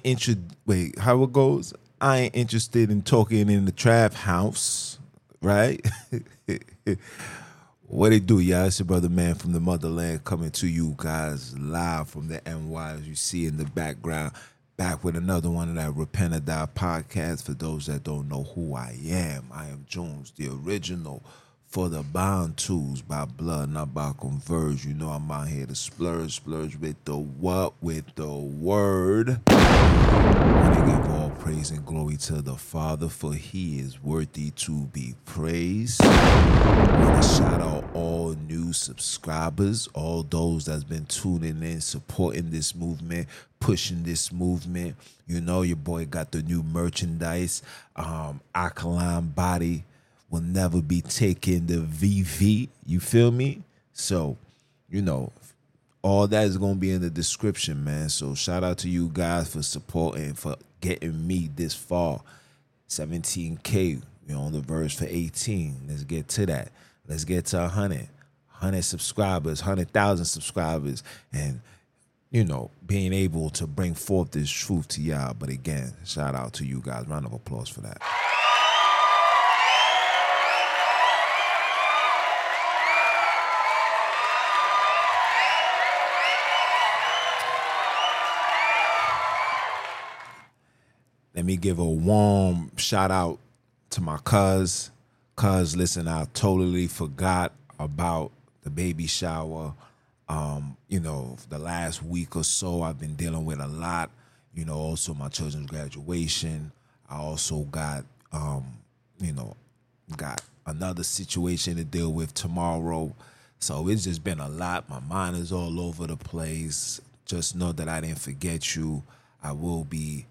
ain't interested. Wait, how it goes? I ain't interested in talking in the trap house, right? what it do, y'all? It's your brother man from the motherland coming to you guys live from the NY as you see in the background. Back with another one of that Repent or Die podcast. For those that don't know who I am, I am Jones, the original for the Bantus by blood, not by converge. You know I'm out here to splurge, splurge with the what? With the word. And I give all praise and glory to the Father, for he is worthy to be praised. Want to shout out all new subscribers, all those that's been tuning in, supporting this movement, pushing this movement. You know, your boy got the new merchandise, um, Alkaline Body will never be taking the VV. You feel me? So, you know, all that is going to be in the description, man. So, shout out to you guys for supporting, for getting me this far. 17K, we're on the verge for 18. Let's get to that. Let's get to 100. 100 subscribers, 100,000 subscribers, and, you know, being able to bring forth this truth to y'all. But again, shout out to you guys. Round of applause for that. Let me give a warm shout out to my cuz. Cuz, listen, I totally forgot about the baby shower. Um, you know, the last week or so, I've been dealing with a lot. You know, also my children's graduation. I also got, um, you know, got another situation to deal with tomorrow. So it's just been a lot. My mind is all over the place. Just know that I didn't forget you. I will be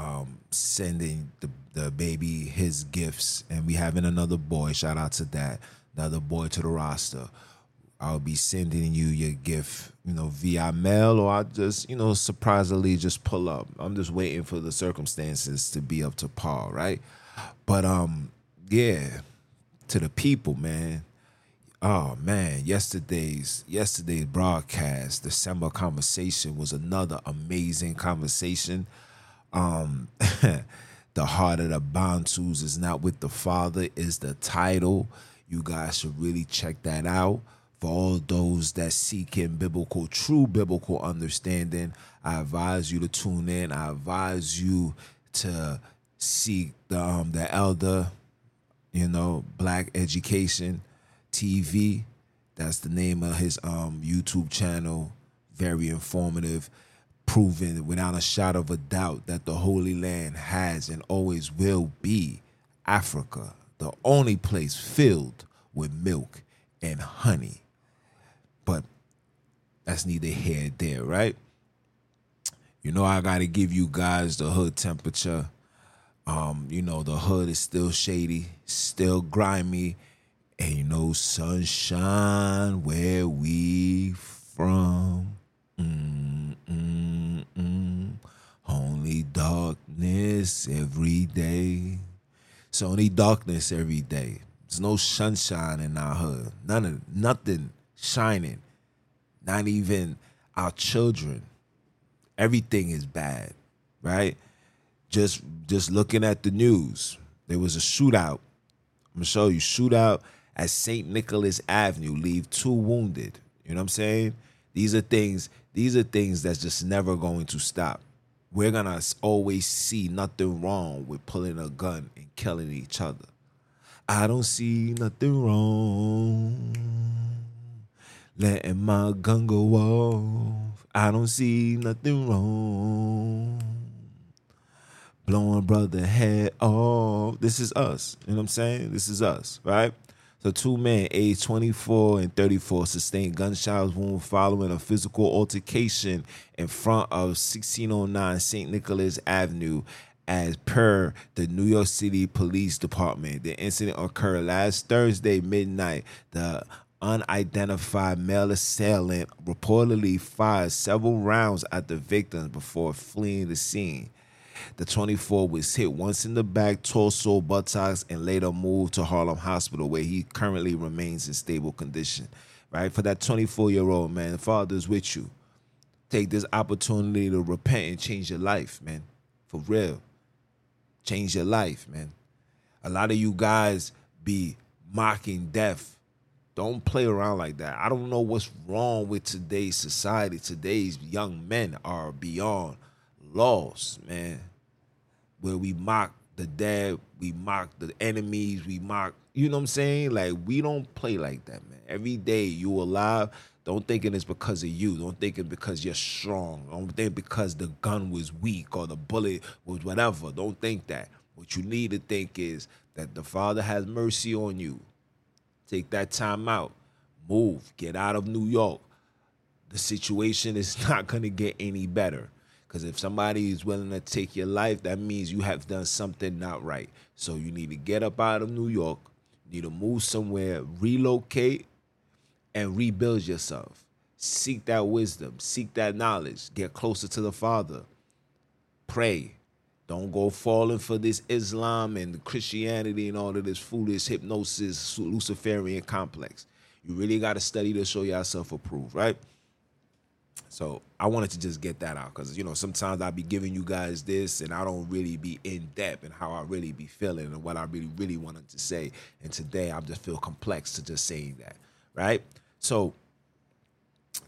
um, sending the, the baby his gifts, and we having another boy. Shout out to that, another boy to the roster. I'll be sending you your gift, you know, via mail, or I just, you know, surprisingly just pull up. I'm just waiting for the circumstances to be up to par, right? But um, yeah, to the people, man. Oh man, yesterday's yesterday's broadcast, December conversation was another amazing conversation. Um, the heart of the Bantus is not with the Father is the title. You guys should really check that out. For all those that seek in biblical, true biblical understanding, I advise you to tune in. I advise you to seek the um, the elder, you know, Black Education TV. That's the name of his um, YouTube channel. Very informative proven without a shot of a doubt that the Holy Land has and always will be Africa, the only place filled with milk and honey. But that's neither here nor there, right? You know, I got to give you guys the hood temperature. Um, you know, the hood is still shady, still grimy, Ain't no sunshine where we from. Mm, mm. Only darkness every day. It's only darkness every day. There's no sunshine in our hood. None of nothing shining. Not even our children. Everything is bad, right? Just just looking at the news. There was a shootout. I'm gonna show you shootout at St. Nicholas Avenue. Leave two wounded. You know what I'm saying? These are things. These are things that's just never going to stop. We're gonna always see nothing wrong with pulling a gun and killing each other. I don't see nothing wrong letting my gun go off I don't see nothing wrong. Blowing brother head off. This is us. You know what I'm saying? This is us, right? So two men, age 24 and 34, sustained gunshot wound following a physical altercation in front of 1609 St. Nicholas Avenue as per the New York City Police Department. The incident occurred last Thursday midnight. The unidentified male assailant reportedly fired several rounds at the victims before fleeing the scene. The 24 was hit once in the back, torso, buttocks, and later moved to Harlem Hospital, where he currently remains in stable condition. Right? For that 24 year old man, the father's with you. Take this opportunity to repent and change your life, man. For real. Change your life, man. A lot of you guys be mocking death. Don't play around like that. I don't know what's wrong with today's society. Today's young men are beyond lost, man where we mock the dead, we mock the enemies, we mock, you know what I'm saying? Like we don't play like that, man. Every day you alive, don't think it's because of you. Don't think it's because you're strong. Don't think because the gun was weak or the bullet was whatever. Don't think that. What you need to think is that the Father has mercy on you. Take that time out. Move. Get out of New York. The situation is not going to get any better. Because if somebody is willing to take your life, that means you have done something not right. So you need to get up out of New York, need to move somewhere, relocate, and rebuild yourself. Seek that wisdom, seek that knowledge, get closer to the Father. Pray. Don't go falling for this Islam and Christianity and all of this foolish hypnosis, Luciferian complex. You really got to study to show yourself approved, right? So I wanted to just get that out because you know sometimes I'll be giving you guys this and I don't really be in depth and how I really be feeling and what I really really wanted to say. And today I just feel complex to just saying that, right? So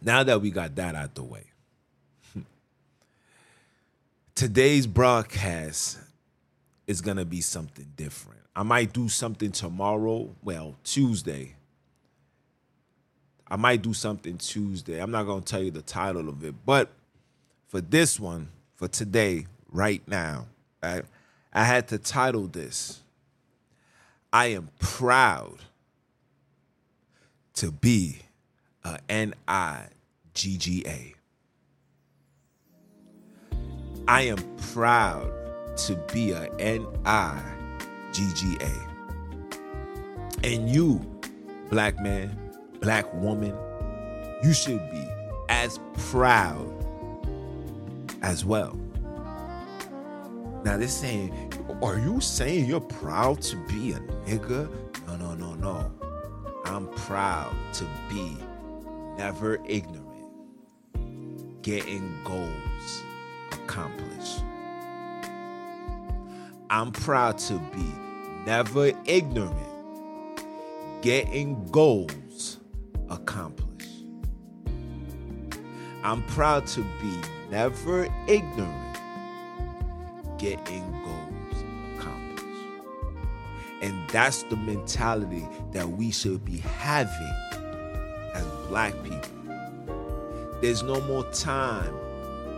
now that we got that out the way, today's broadcast is gonna be something different. I might do something tomorrow, well Tuesday I might do something Tuesday. I'm not going to tell you the title of it, but for this one, for today, right now, right, I had to title this I am proud to be a NIGGA. I am proud to be a NIGGA. And you, black man, black woman, you should be as proud as well. Now they're saying, are you saying you're proud to be a nigga? No, no, no, no. I'm proud to be never ignorant, getting goals accomplished. I'm proud to be never ignorant, getting goals accomplish. I'm proud to be never ignorant, getting goals accomplished. And that's the mentality that we should be having as black people. There's no more time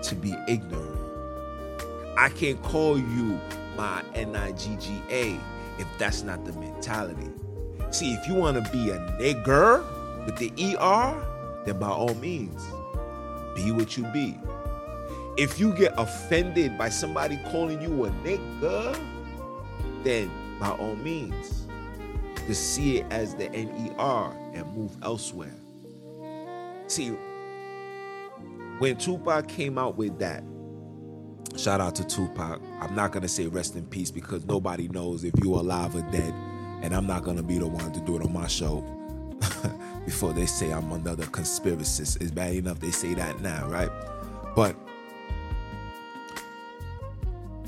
to be ignorant. I can't call you my NIGGA if that's not the mentality. See, if you want to be a nigger, with the ER, then by all means, be what you be. If you get offended by somebody calling you a nigga, then by all means, just see it as the NER and move elsewhere. See, when Tupac came out with that, shout out to Tupac. I'm not gonna say rest in peace because nobody knows if you're alive or dead, and I'm not gonna be the one to do it on my show. Before they say I'm another conspiracist. It's bad enough they say that now, right? But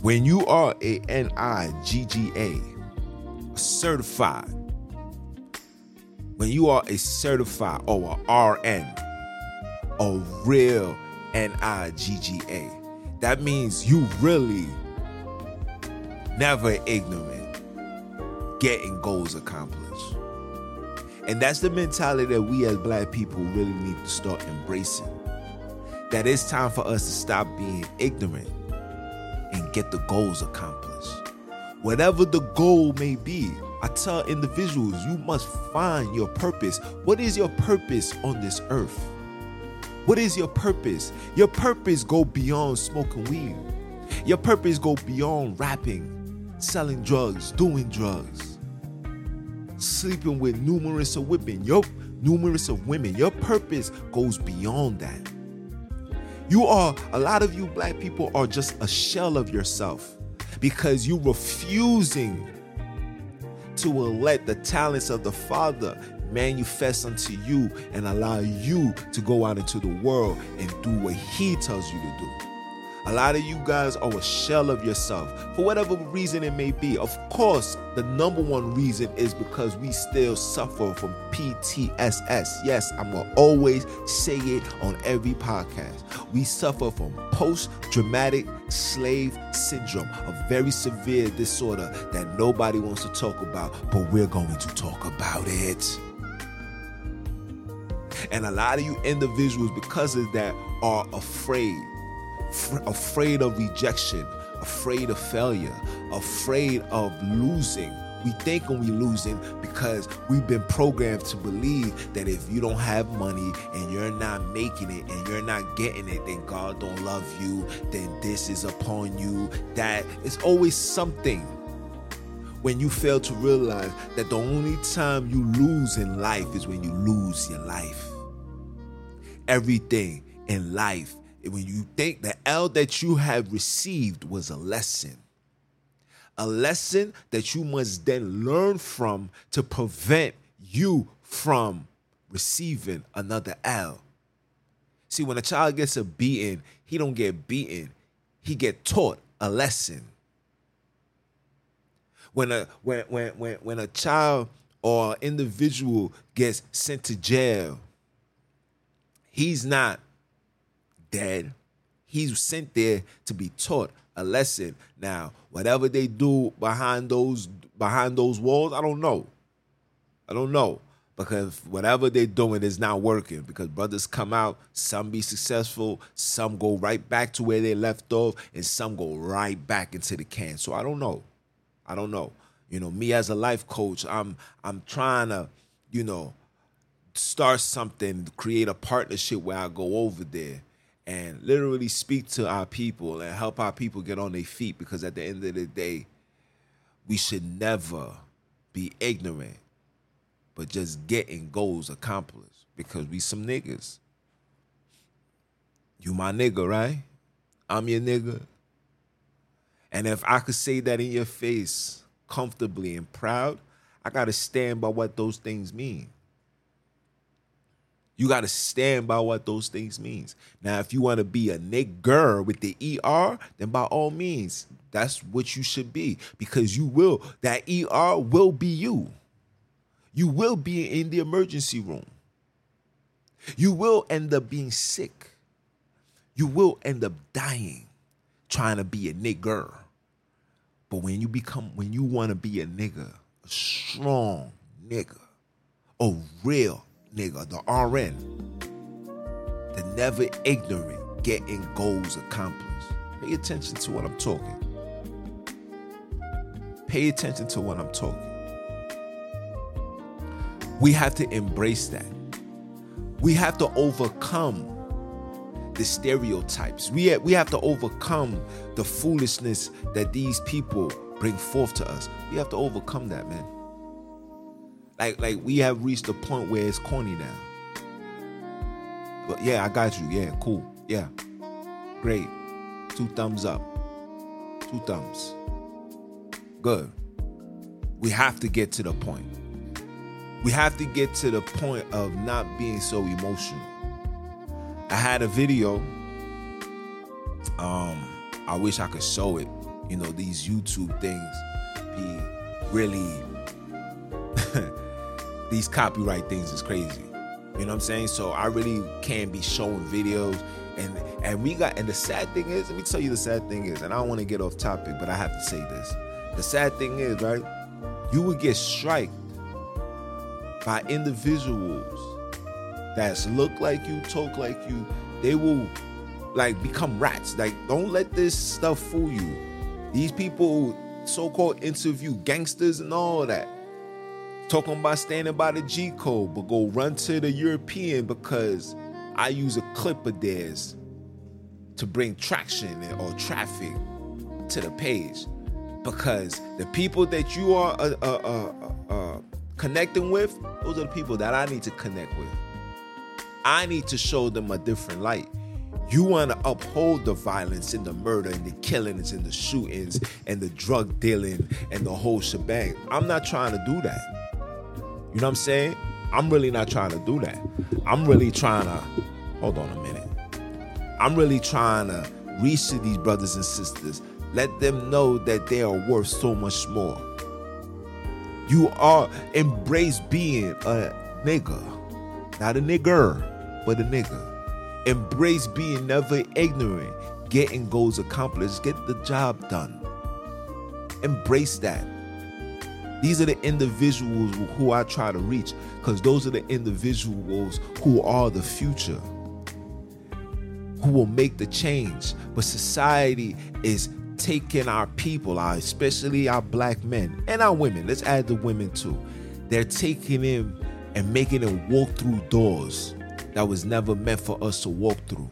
when you are a NIGGA, certified, when you are a certified or a RN, a real NIGGA, that means you really never ignorant, getting goals accomplished. And that's the mentality that we as black people really need to start embracing. that it's time for us to stop being ignorant and get the goals accomplished. Whatever the goal may be, I tell individuals you must find your purpose. What is your purpose on this earth? What is your purpose? Your purpose go beyond smoking weed. Your purpose go beyond rapping, selling drugs, doing drugs, sleeping with numerous of women. Your numerous of women. Your purpose goes beyond that. You are a lot of you black people are just a shell of yourself because you refusing to let the talents of the Father manifest unto you and allow you to go out into the world and do what He tells you to do. A lot of you guys are a shell of yourself for whatever reason it may be. Of course, the number one reason is because we still suffer from PTSS. Yes, I'm going to always say it on every podcast. We suffer from post traumatic slave syndrome, a very severe disorder that nobody wants to talk about, but we're going to talk about it. And a lot of you individuals, because of that, are afraid afraid of rejection, afraid of failure, afraid of losing. We think when we losing because we've been programmed to believe that if you don't have money and you're not making it and you're not getting it, then God don't love you, then this is upon you. That it's always something when you fail to realize that the only time you lose in life is when you lose your life. Everything in life when you think the L that you have received was a lesson, a lesson that you must then learn from to prevent you from receiving another L. See, when a child gets a beating, he don't get beaten, he get taught a lesson. When a when when when when a child or individual gets sent to jail, he's not dead. He's sent there to be taught a lesson. Now, whatever they do behind those behind those walls, I don't know. I don't know because whatever they're doing is not working because brothers come out some be successful some go right back to where they left off and some go right back into the can so i don't know i don't know you know me as a life coach i'm i'm trying to you know start something create a partnership where i go over there and literally speak to our people and help our people get on their feet because at the end of the day, we should never be ignorant, but just getting goals accomplished because we some niggas. You my nigga, right? I'm your nigga. And if I could say that in your face comfortably and proud, I gotta stand by what those things mean. You got to stand by what those things means. Now, if you want to be a nigger with the ER, then by all means, that's what you should be because you will, that ER will be you. You will be in the emergency room. You will end up being sick. You will end up dying trying to be a nigger. But when you become, when you want to be a nigga, a strong nigga, a real nigga, the RN, the never ignorant, getting goals accomplished. Pay attention to what I'm talking. Pay attention to what I'm talking. We have to embrace that. We have to overcome the stereotypes. We have, we have to overcome the foolishness that these people bring forth to us. We have to overcome that, man. Like like we have reached a point where it's corny now. But yeah, I got you. Yeah, cool. Yeah. Great. Two thumbs up. Two thumbs. Good. We have to get to the point. We have to get to the point of not being so emotional. I had a video. Um, I wish I could show it. You know, these YouTube things be really these copyright things is crazy. You know what I'm saying? So I really can't be showing videos and and we got and the sad thing is, let me tell you the sad thing is, and I don't want to get off topic, but I have to say this. The sad thing is, right? You would get striked by individuals that look like you, talk like you. They will like become rats. Like don't let this stuff fool you. These people so-called interview gangsters and all that. Talking about standing by the G code, but go run to the European because I use a clip of theirs to bring traction or traffic to the page. Because the people that you are uh, uh, uh, uh, connecting with, those are the people that I need to connect with. I need to show them a different light. You want to uphold the violence and the murder and the killings and the shootings and the drug dealing and the whole shebang. I'm not trying to do that. You know what I'm saying? I'm really not trying to do that. I'm really trying to, hold on a minute. I'm really trying to reach to these brothers and sisters. Let them know that they are worth so much more. You are embrace being a nigga, not a nigger, but a nigga. Embrace being never ignorant, getting goals accomplished, get the job done. Embrace that. These are the individuals who I try to reach because those are the individuals who are the future, who will make the change. But society is taking our people, especially our black men and our women, let's add the women too. They're taking him and making them walk through doors that was never meant for us to walk through.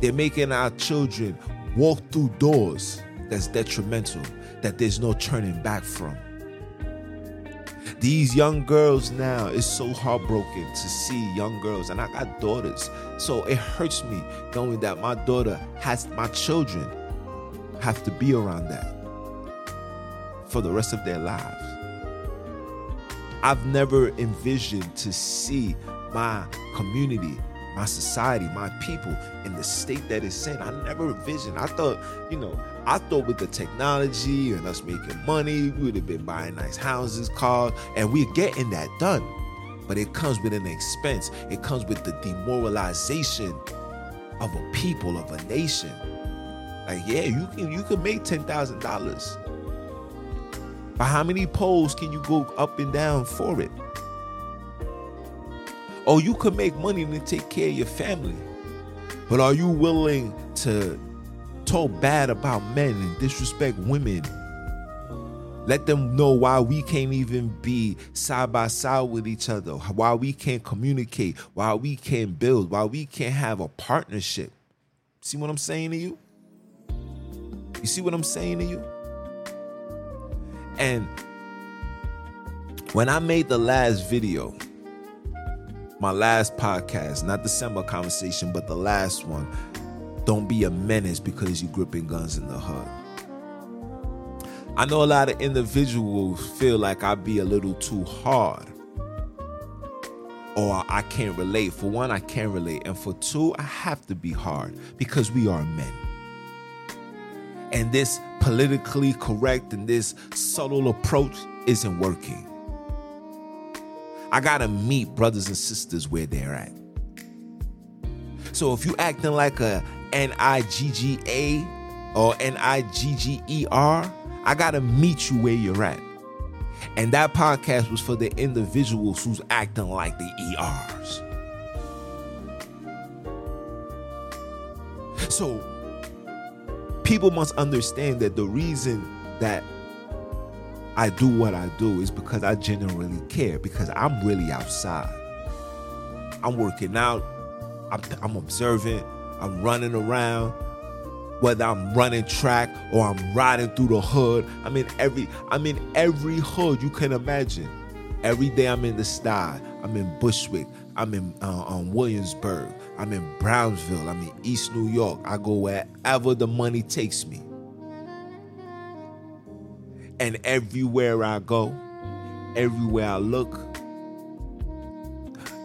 They're making our children walk through doors that's detrimental, that there's no turning back from. These young girls now, it's so heartbroken to see young girls, and I got daughters. So it hurts me knowing that my daughter has my children have to be around that for the rest of their lives. I've never envisioned to see my community, my society, my people in the state that it's in. I never envisioned. I thought, you know, I thought with the technology and us making money, we would have been buying nice houses, cars, and we're getting that done. But it comes with an expense. It comes with the demoralization of a people, of a nation. Like, yeah, you can you can make ten thousand dollars. But how many poles can you go up and down for it? Oh, you can make money to take care of your family. But are you willing to talk bad about men and disrespect women? Let them know why we can't even be side by side with each other, why we can't communicate, why we can't build, why we can't have a partnership. See what I'm saying to you? You see what I'm saying to you? And when I made the last video, my last podcast, not the summer conversation, but the last one. Don't be a menace because you're gripping guns in the hood. I know a lot of individuals feel like I be a little too hard. Or I can't relate. For one, I can't relate. And for two, I have to be hard because we are men. And this politically correct and this subtle approach isn't working. I gotta meet brothers and sisters where they're at. So if you acting like a N-I-G-G-A or N-I-G-G-E-R, I gotta meet you where you're at. And that podcast was for the individuals who's acting like the ERs. So people must understand that the reason that I do what I do is because I genuinely care, because I'm really outside. I'm working out, I'm, I'm observing, I'm running around, whether I'm running track or I'm riding through the hood. I'm in every I'm in every hood you can imagine. Every day I'm in the Stuy. I'm in Bushwick. I'm in uh, um, Williamsburg. I'm in Brownsville. I'm in East New York. I go wherever the money takes me. And everywhere I go, everywhere I look,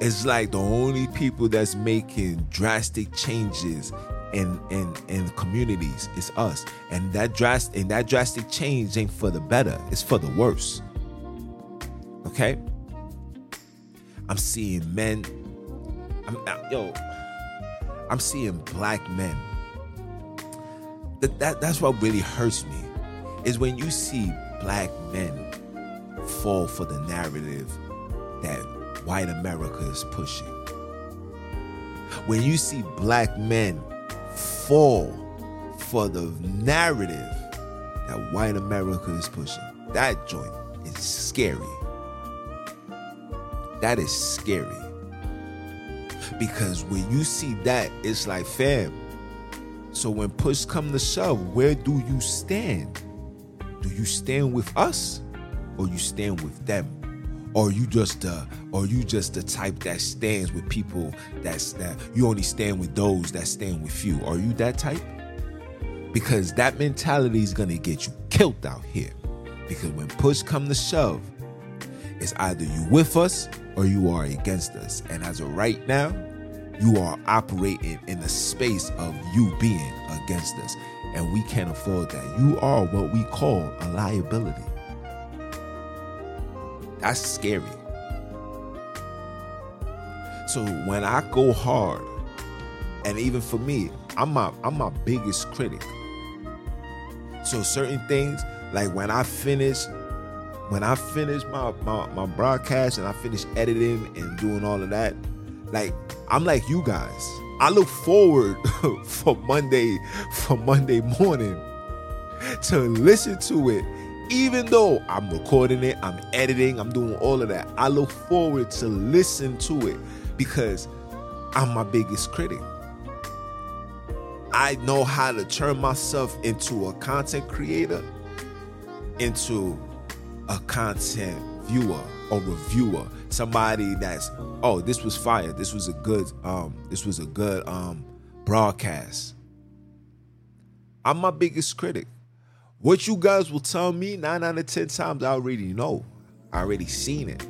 it's like the only people that's making drastic changes in in in communities is us. And that drastic and that drastic change ain't for the better, it's for the worse. Okay? I'm seeing men. I'm uh, yo, I'm seeing black men. That, that that's what really hurts me is when you see black men fall for the narrative that white America is pushing. When you see black men fall for the narrative that white America is pushing. That joint is scary. That is scary. Because when you see that, it's like, fam. So when push come to shove, where do you stand? Do you stand with us or you stand with them? Or you just uh or you just the type that stands with people that's that you only stand with those that stand with you. Are you that type? Because that mentality is gonna get you killed out here. Because when push come to shove, it's either you with us or you are against us. And as of right now, you are operating in the space of you being against us. And we can't afford that. You are what we call a liability. That's scary. So when I go hard, and even for me, I'm my I'm my biggest critic. So certain things, like when I finish, when I finish my, my my broadcast and I finish editing and doing all of that, like I'm like you guys. I look forward for Monday for Monday morning to listen to it. Even though I'm recording it, I'm editing, I'm doing all of that. I look forward to listen to it because I'm my biggest critic. I know how to turn myself into a content creator, into a content viewer or reviewer, somebody that's oh this was fire, this was a good um this was a good um broadcast. I'm my biggest critic. What you guys will tell me nine out of ten times, I already know. I already seen it,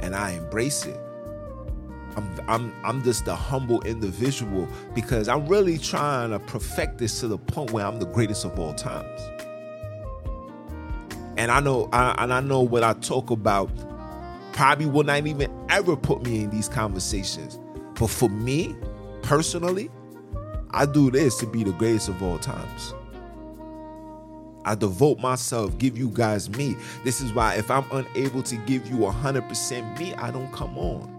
and I embrace it. I'm I'm I'm just a humble individual because I'm really trying to perfect this to the point where I'm the greatest of all times. And I know I, and I know what I talk about probably will not even ever put me in these conversations. But for me, personally, I do this to be the greatest of all times. I devote myself, give you guys me. This is why if I'm unable to give you 100% me, I don't come on.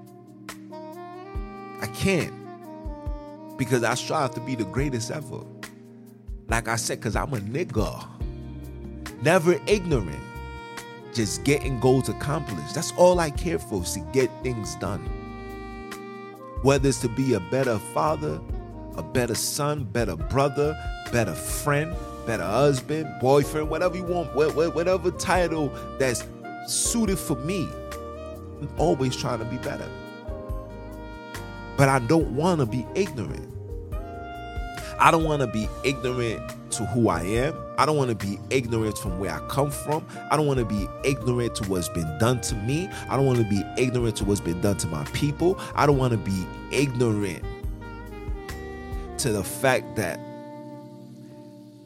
I can't. Because I strive to be the greatest ever. Like I said, because I'm a nigga. Never ignorant. Just getting goals accomplished. That's all I care for, is to get things done. Whether it's to be a better father, a better son, better brother, better friend, better husband, boyfriend, whatever you want, whatever title that's suited for me. I'm always trying to be better. But I don't want to be ignorant. I don't want to be ignorant to who I am. I don't want to be ignorant from where I come from. I don't want to be ignorant to what's been done to me. I don't want to be ignorant to what's been done to my people. I don't want to be ignorant to the fact that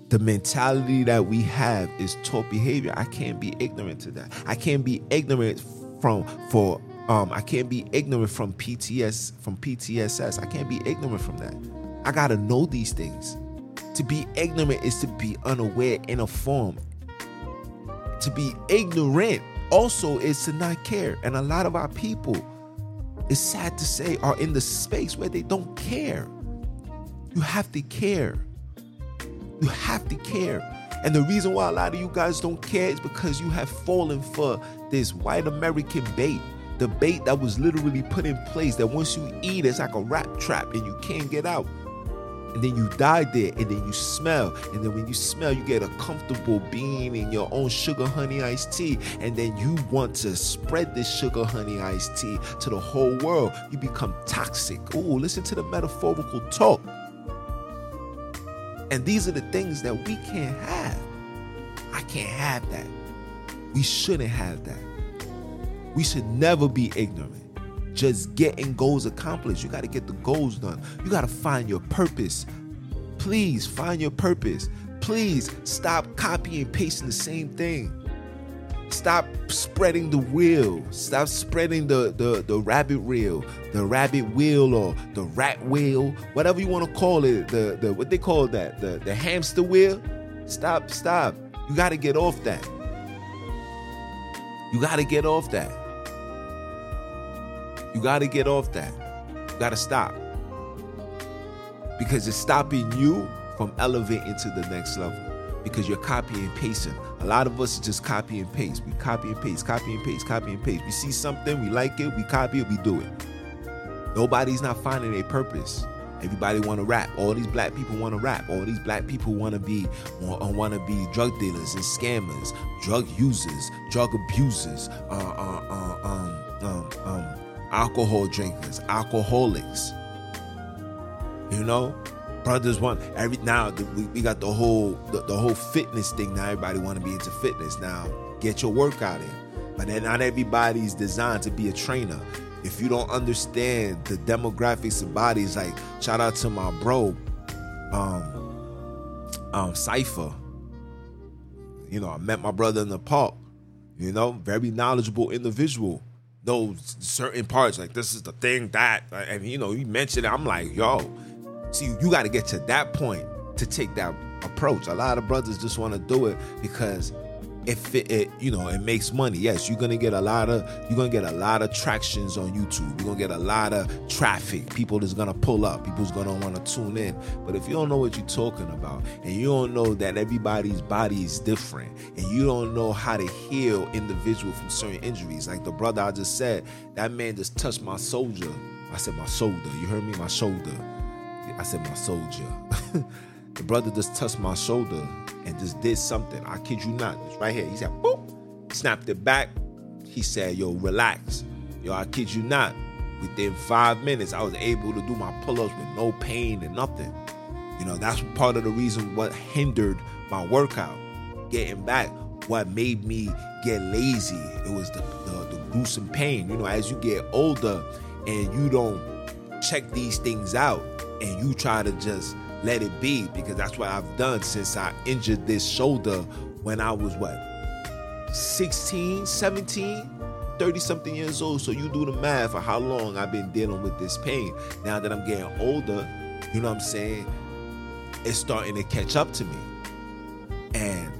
the mentality that we have is taught behavior. I can't be ignorant to that. I can't be ignorant from for um I can't be ignorant from PTS from PTSS. I can't be ignorant from that. I got to know these things. To be ignorant is to be unaware in a form. To be ignorant also is to not care. And a lot of our people, it's sad to say, are in the space where they don't care. You have to care. You have to care. And the reason why a lot of you guys don't care is because you have fallen for this white American bait. The bait that was literally put in place that once you eat, it's like a rat trap and you can't get out and then you die there and then you smell. And then when you smell you get a comfortable being in your own sugar honey iced tea. And then you want to spread this sugar honey iced tea to the whole world. You become toxic. Oh listen to the metaphorical talk. And these are the things that we can't have. I can't have that. We shouldn't have that. We should never be ignorant just getting goals accomplished. You got to get the goals done. You got to find your purpose. Please find your purpose. Please stop copying and pasting the same thing. Stop spreading the wheel. Stop spreading the, the, the rabbit wheel, the rabbit wheel or the rat wheel, whatever you want to call it. The, the what they call that, the, the hamster wheel. Stop, stop. You got to get off that. You got to get off that. You got to get off that. You got to stop. because it's stopping you from elevating to the next level because you're copying and pasting. A lot of us just copy and paste. We copy and paste, copy and paste, copy and paste. We see something, we like it, we copy it, we do it. Nobody's not finding a purpose. Everybody want to rap. All these black people want to rap. All these black people want to be want to be drug dealers and scammers, drug users, drug abusers, uh, uh, uh, um, um, um, alcohol drinkers, alcoholics. You know, brothers want every now we, we got the whole the, the whole fitness thing. Now everybody want to be into fitness. Now get your workout in, but then not everybody's designed to be a trainer if you don't understand the demographics of bodies, like shout out to my bro, um, um, Cypher. You know, I met my brother in the park. You know, very knowledgeable individual. Knows certain parts, like this is the thing that, and you know, you mentioned it. I'm like, yo, see, you got to get to that point to take that approach. A lot of brothers just want to do it because if it, it, you know it makes money. Yes you're gonna get a lot of you're gonna get a lot of tractions on youtube. You're gonna get a lot of traffic. People is gonna pull up. People's gonna want to tune in. But if you don't know what you're talking about and you don't know that everybody's body is different and you don't know how to heal individual from certain injuries like the brother i just said that man just touched my soldier. I said my shoulder you heard me? My shoulder. I said my soldier. The brother just touched my shoulder and just did something. I kid you not. It's right here. He said, boop, snapped it back. He said, yo, relax. Yo, I kid you not. Within five minutes, I was able to do my pull-ups with no pain and nothing. You know, that's part of the reason what hindered my workout. Getting back, what made me get lazy. It was the, the, the gruesome pain. You know, as you get older and you don't check these things out and you try to just let it be because that's what I've done since I injured this shoulder when I was what 16, 17, 30 something years old. So you do the math for how long I've been dealing with this pain. Now that I'm getting older, you know what I'm saying? It's starting to catch up to me. And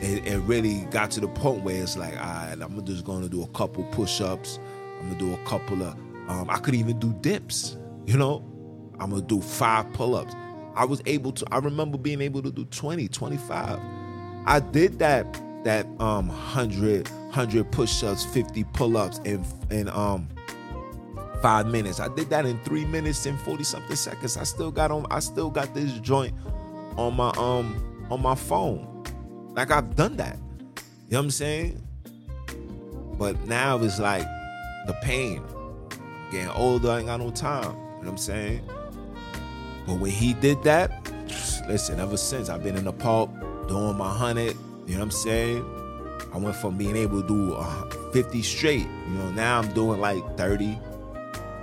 it, it really got to the point where it's like, all right, I'm just gonna do a couple push-ups. I'm gonna do a couple of um, I could even do dips, you know? I'm gonna do five pull-ups. I was able to, I remember being able to do 20, 25. I did that that um 100 100 push-ups 50 pull-ups in in um five minutes. I did that in three minutes and 40 something seconds. I still got on i still got this joint on my um on my phone. Like i've done that. You know what i'm saying? But now it's like the pain. Getting older i ain't got no time. You know what i'm saying but when he did that, listen, ever since I've been in the park doing my hundred, you know what I'm saying? I went from being able to do uh, 50 straight, you know, now I'm doing like 30.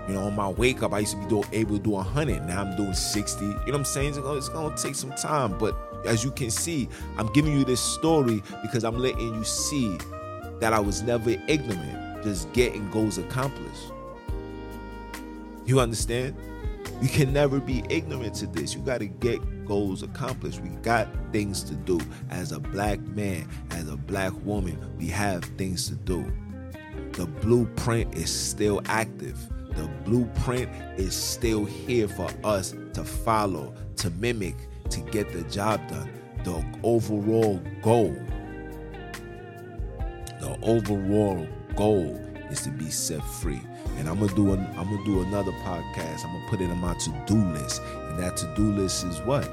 You know, on my wake up, I used to be do, able to do 100. Now I'm doing 60. You know what I'm saying? It's gonna, it's gonna take some time, but as you can see, I'm giving you this story because I'm letting you see that I was never ignorant, just getting goals accomplished. You understand? You can never be ignorant to this. You got to get goals accomplished. We got things to do. As a black man, as a black woman, we have things to do. The blueprint is still active. The blueprint is still here for us to follow, to mimic, to get the job done. The overall goal, the overall goal is to be set free and I'm gonna do an, I'm gonna do another podcast. I'm gonna put it in my to-do list, and that to-do list is what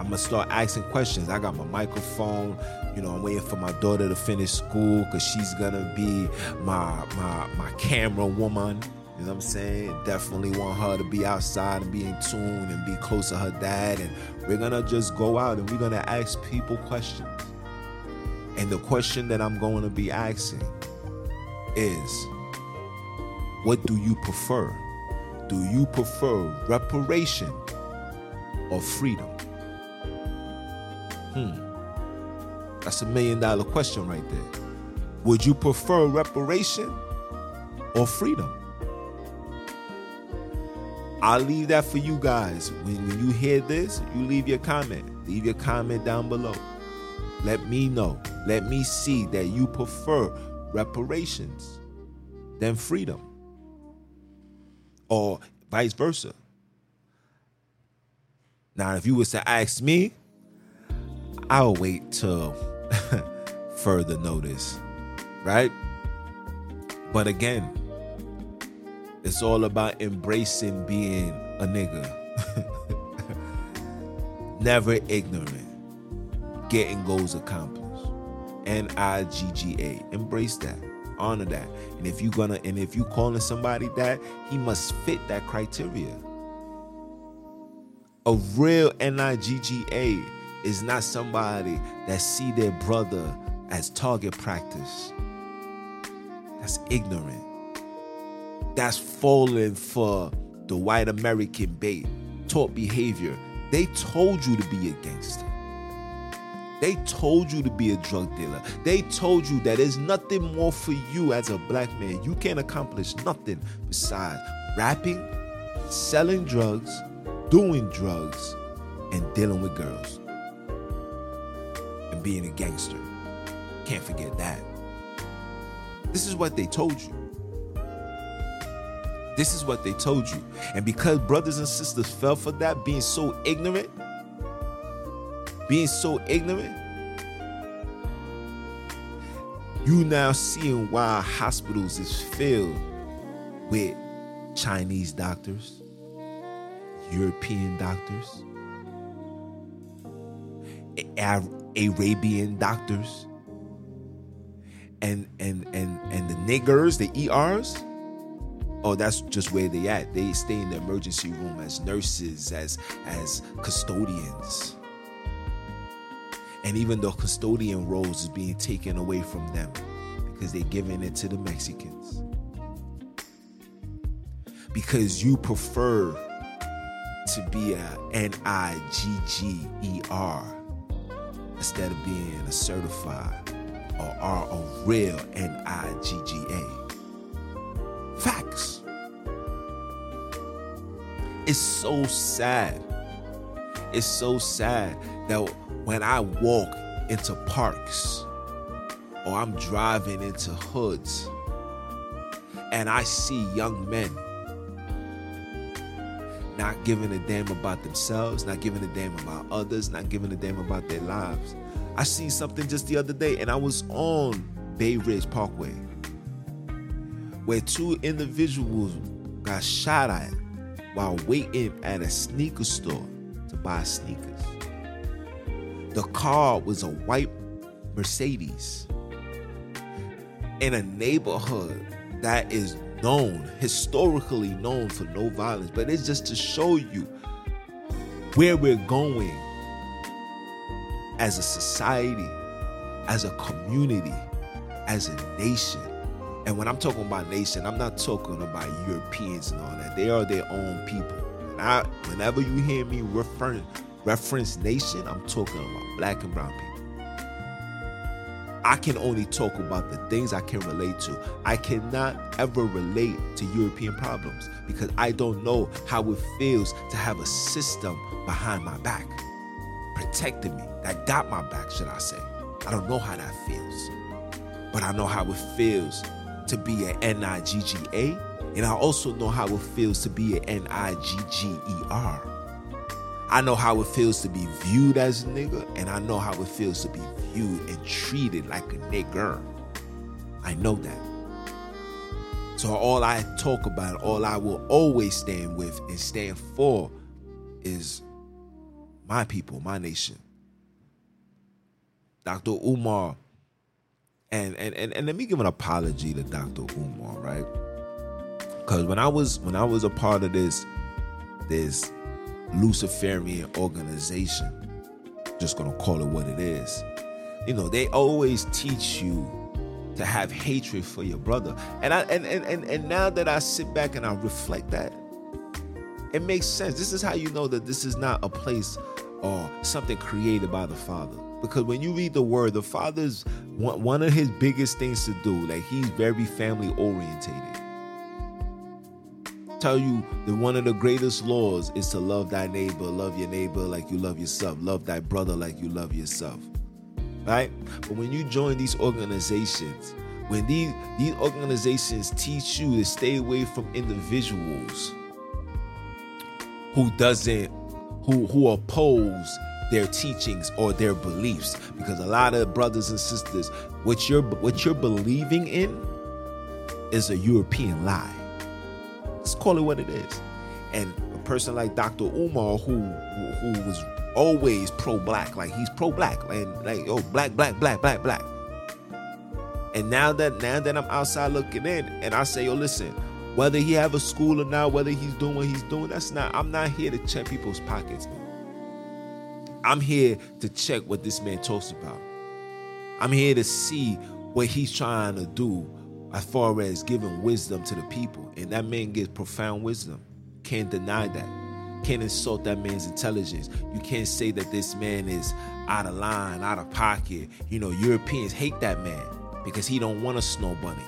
I'm gonna start asking questions. I got my microphone. You know, I'm waiting for my daughter to finish school because she's gonna be my my my camera woman. You know what I'm saying? Definitely want her to be outside and be in tune and be close to her dad. And we're gonna just go out and we're gonna ask people questions. And the question that I'm going to be asking is what do you prefer? Do you prefer reparation or freedom? Hmm. That's a million dollar question right there. Would you prefer reparation or freedom? I'll leave that for you guys. When, when you hear this, you leave your comment. Leave your comment down below. Let me know. Let me see that you prefer reparations than freedom or vice versa. Now, if you was to ask me, I'll wait till further notice, right? But again, it's all about embracing being a nigga. Never ignorant. Getting goals accomplished. N I G G A. Embrace that. Honor that. And if you're gonna and if you're calling somebody that, he must fit that criteria. A real N I G G A is not somebody that see their brother as target practice. That's ignorant. That's falling for the white American bait, taught behavior. They told you to be a gangster. They told you to be a drug dealer. They told you that there's nothing more for you as a black man. You can't accomplish nothing besides rapping, selling drugs, doing drugs, and dealing with girls. And being a gangster. Can't forget that. This is what they told you. This is what they told you. And because brothers and sisters fell for that, being so ignorant, being so ignorant, you now seeing why hospitals is filled with Chinese doctors, European doctors, Arabian doctors, and and and and the niggers, the ERs. Oh, that's just where they at. They stay in the emergency room as nurses, as as custodians. And even the custodian roles is being taken away from them because they're giving it to the Mexicans. Because you prefer to be a N I G G E R instead of being a certified or are a real N I G G A. Facts. It's so sad. It's so sad that when I walk into parks or I'm driving into hoods and I see young men not giving a damn about themselves, not giving a damn about others, not giving a damn about their lives. I seen something just the other day and I was on Bay Ridge Parkway where two individuals got shot at while waiting at a sneaker store to buy sneakers. The car was a white Mercedes in a neighborhood that is known, historically known for no violence, but it's just to show you where we're going as a society, as a community, as a nation. And when I'm talking about nation, I'm not talking about Europeans and all that. They are their own people. I, whenever you hear me refer, reference nation, I'm talking about black and brown people. I can only talk about the things I can relate to. I cannot ever relate to European problems because I don't know how it feels to have a system behind my back, protecting me, that got my back, should I say. I don't know how that feels, but I know how it feels to be an N I G G A, and I also know how it feels to be an N I G G E R. I know how it feels to be viewed as a nigga, and I know how it feels to be viewed and treated like a nigger. I know that. So all I talk about, all I will always stand with and stand for is my people, my nation. Dr. Umar, and and and, and let me give an apology to Dr. Umar, right? Because when I was when I was a part of this this Luciferian organization, just gonna call it what it is. You know, they always teach you to have hatred for your brother. And I and and and, and now that I sit back and I reflect that, it makes sense. This is how you know that this is not a place or something created by the Father. Because when you read the word, the Father's one, one of his biggest things to do, like he's very family orientated. Tell you that one of the greatest laws is to love thy neighbor, love your neighbor like you love yourself, love thy brother like you love yourself. Right? But when you join these organizations, when these, these organizations teach you to stay away from individuals who doesn't who who oppose their teachings or their beliefs because a lot of brothers and sisters what you're what you're believing in is a European lie. Let's call it what it is. And a person like Dr. Umar who who, was always pro-black, like he's pro-black and like oh black black black black black. And now that now that I'm outside looking in and I say, yo, listen, whether he have a school or not, whether he's doing what he's doing, that's not I'm not here to check people's pockets. I'm here to check what this man talks about. I'm here to see what he's trying to do as far as giving wisdom to the people. And that man gives profound wisdom. Can't deny that. Can't insult that man's intelligence. You can't say that this man is out of line, out of pocket. You know, Europeans hate that man because he don't want a snow bunny.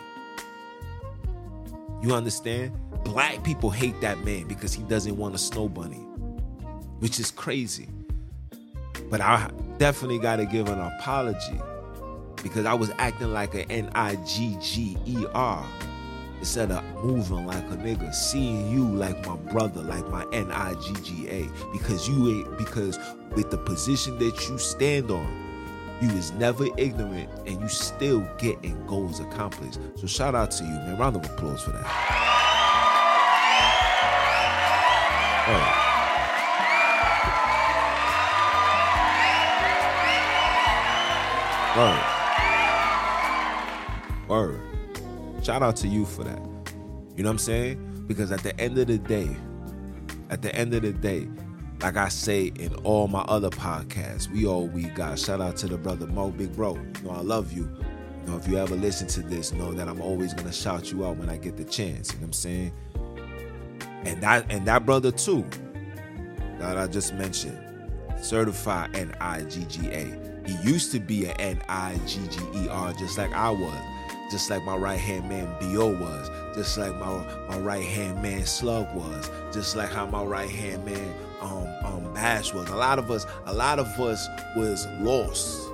You understand? Black people hate that man because he doesn't want a snow bunny, which is crazy. But I definitely got to give an apology because I was acting like an N I G G E R instead of moving like a nigga, seeing you like my brother, like my N I G G A. Because you ain't because with the position that you stand on, you is never ignorant and you still getting goals accomplished. So shout out to you, man. Round of applause for that. Oh. Word. Word. Shout out to you for that. You know what I'm saying? Because at the end of the day, at the end of the day, like I say in all my other podcasts, we all we got. Shout out to the brother Mo, big bro. You know I love you. You know if you ever listen to this, know that I'm always gonna shout you out when I get the chance. You know what I'm saying? And that and that brother too, that I just mentioned, certified N-I-G-G-A. He used to be an N-I-G-G-E-R, just like I was, just like my right hand man B.O. was, just like my my right hand man Slug was, just like how my right hand man um um Bash was. A lot of us, a lot of us was lost.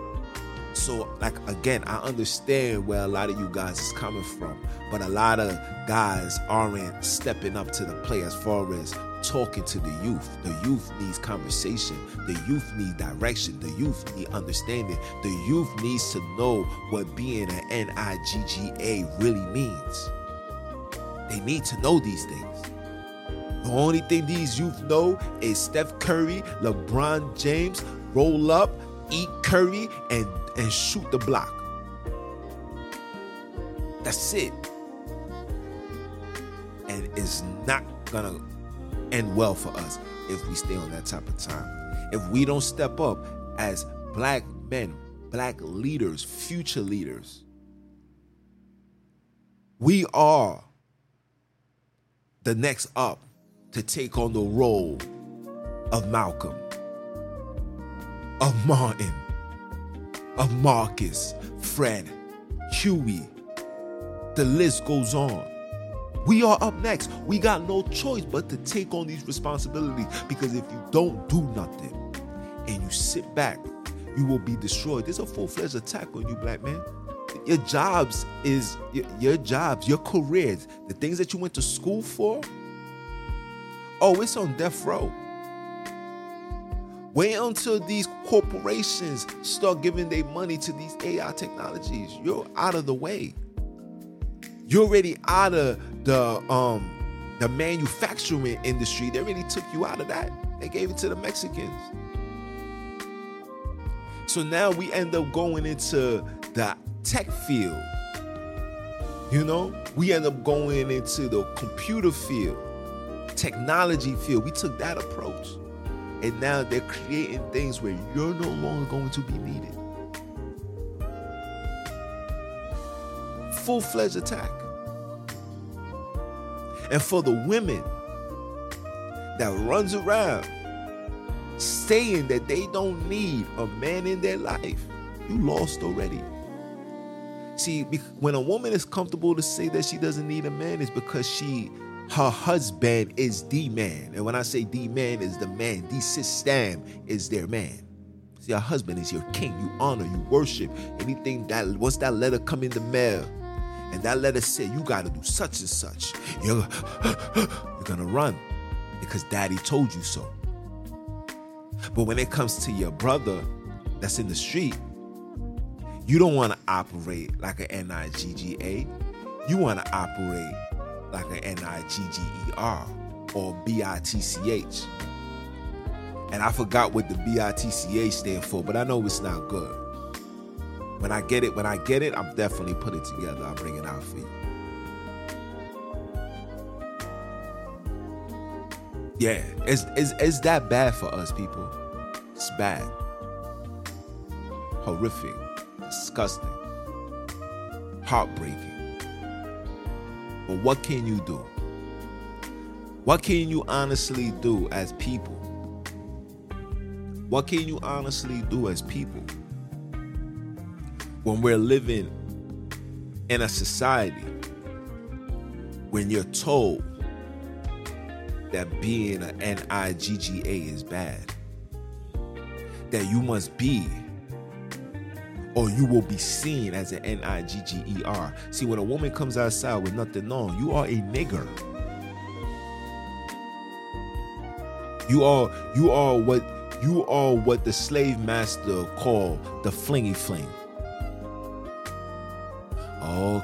So like again, I understand where a lot of you guys is coming from, but a lot of guys aren't stepping up to the plate as far as talking to the youth. The youth needs conversation. The youth need direction. The youth need understanding. The youth needs to know what being an N-I-G-G-A really means. They need to know these things. The only thing these youth know is Steph Curry, LeBron James, roll up, eat curry, and, and shoot the block. That's it. And it's not gonna end well for us if we stay on that type of time. If we don't step up as black men, black leaders, future leaders, we are the next up to take on the role of Malcolm, of Martin, of Marcus, Fred, Huey. The list goes on. We are up next. We got no choice but to take on these responsibilities because if you don't do nothing and you sit back, you will be destroyed. There's a full-fledged attack on you, black man. Your jobs is your, your jobs, your careers, the things that you went to school for. Oh, it's on death row. Wait until these corporations start giving their money to these AI technologies. You're out of the way. You're already out of the um the manufacturing industry. They really took you out of that. They gave it to the Mexicans. So now we end up going into the tech field. You know, we end up going into the computer field, technology field. We took that approach. And now they're creating things where you're no longer going to be needed. Full fledged attack. And for the women that runs around saying that they don't need a man in their life, you lost already. See, when a woman is comfortable to say that she doesn't need a man, is because she her husband is the man. And when I say the man is the man, the system is their man. See, your husband is your king. You honor, you worship. Anything that once that letter come in the mail, and that letter said you gotta do such and such, you're, you're gonna run because daddy told you so. But when it comes to your brother that's in the street, you don't want to operate like an N-I-G-G-A. You want to operate like an N-I-G-G-E-R or B-I-T-C-H. And I forgot what the B-I-T-C-H stand for, but I know it's not good. When I get it, when I get it, I'm definitely put it together. I'll bring it out for you. Yeah, it's, it's, it's that bad for us people. It's bad. Horrific. Disgusting. Heartbreaking. But what can you do? What can you honestly do as people? What can you honestly do as people when we're living in a society when you're told that being an N-I-G-G-A is bad? That you must be or you will be seen as an N-I-G-G-E-R. See, when a woman comes outside with nothing on, you are a nigger. You are you are what you are what the slave master called the flingy fling.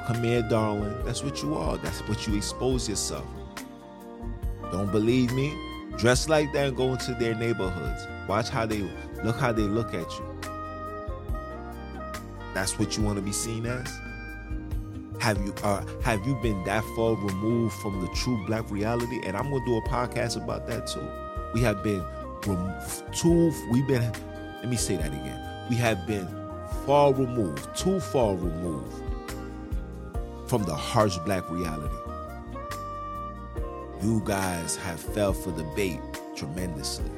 Come here, darling. That's what you are. That's what you expose yourself. Don't believe me? Dress like that and go into their neighborhoods. Watch how they look how they look at you. That's what you want to be seen as? Have you uh, have you been that far removed from the true black reality? And I'm gonna do a podcast about that too. We have been too we've been let me say that again. We have been far removed, too far removed from the harsh black reality. You guys have fell for the bait tremendously.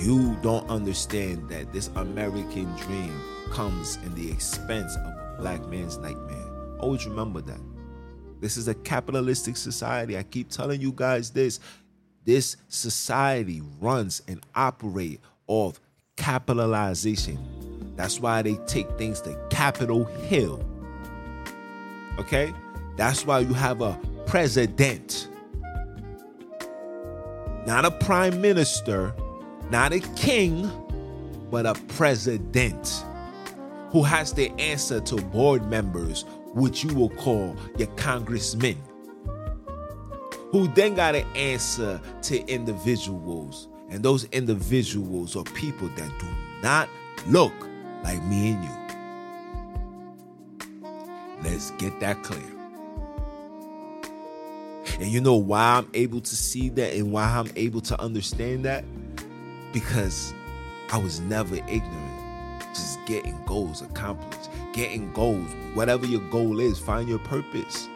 You don't understand that this American dream comes in the expense of a black man's nightmare. Always remember that. This is a capitalistic society. I keep telling you guys this. This society runs and operate off capitalization. That's why they take things to Capitol Hill. Okay? That's why you have a president, not a prime minister, not a king, but a president who has to answer to board members, which you will call your congressmen, who then got to answer to individuals. And those individuals are people that do not look like me and you. Let's get that clear. And you know why I'm able to see that and why I'm able to understand that? Because I was never ignorant just getting goals accomplished, getting goals, whatever your goal is, find your purpose.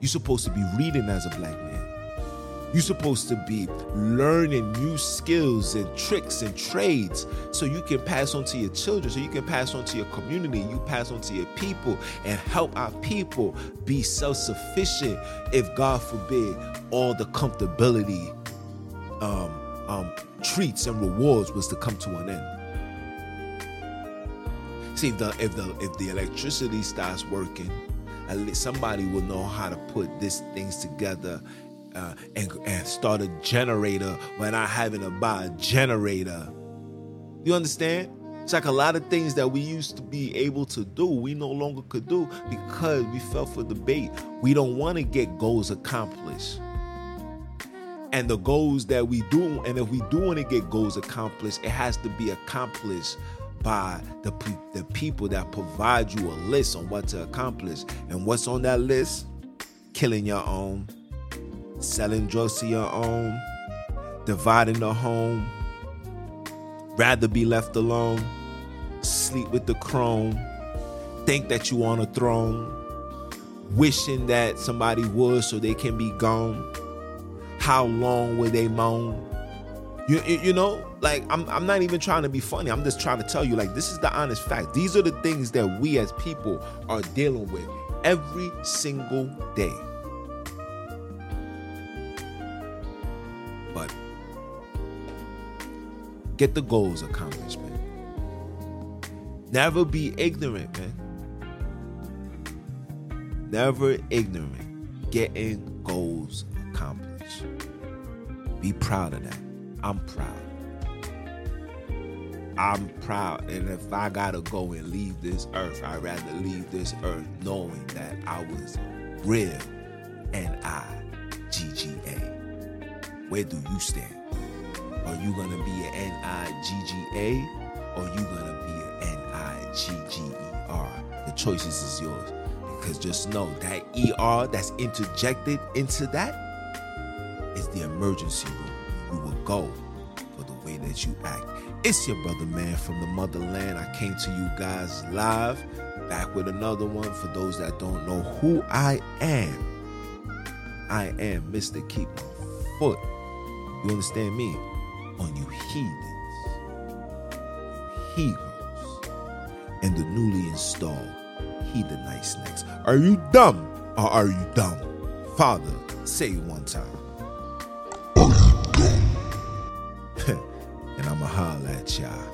You're supposed to be reading as a black man. You're supposed to be learning new skills and tricks and trades so you can pass on to your children, so you can pass on to your community, you pass on to your people and help our people be self sufficient if, God forbid, all the comfortability um, um, treats and rewards was to come to an end. See if the if the if the electricity starts working, somebody will know how to put these things together uh, and and start a generator when not having to buy a generator. You understand? It's like a lot of things that we used to be able to do, we no longer could do because we fell for the bait. We don't want to get goals accomplished. And the goals that we do, and if we do want to get goals accomplished, it has to be accomplished by the, the people that provide you a list on what to accomplish. And what's on that list? Killing your own, selling drugs to your own, dividing the home, rather be left alone, sleep with the crone, think that you on a throne, wishing that somebody would so they can be gone. How long will they moan? You, you know, like I'm, I'm not even trying to be funny. I'm just trying to tell you, like, this is the honest fact. These are the things that we as people are dealing with every single day. Get the goals accomplished, man. Never be ignorant, man. Never ignorant. Getting goals accomplished. Be proud of that. I'm proud. I'm proud. And if I gotta go and leave this earth, I'd rather leave this earth knowing that I was real and I GGA. Where do you stand? Are you gonna be an N I G G A or are you gonna be an N I G G E R? The choices is yours. Because just know that ER that's interjected into that is the emergency room. You will go for the way that you act. It's your brother man from the motherland. I came to you guys live, back with another one for those that don't know who I am. I am Mr. Keep My Foot. You understand me? On you heathens, you heroes, and the newly installed Heathenites snacks. Are you dumb or are you dumb? Father, say it one time. Are you dumb? and I'ma holler at y'all.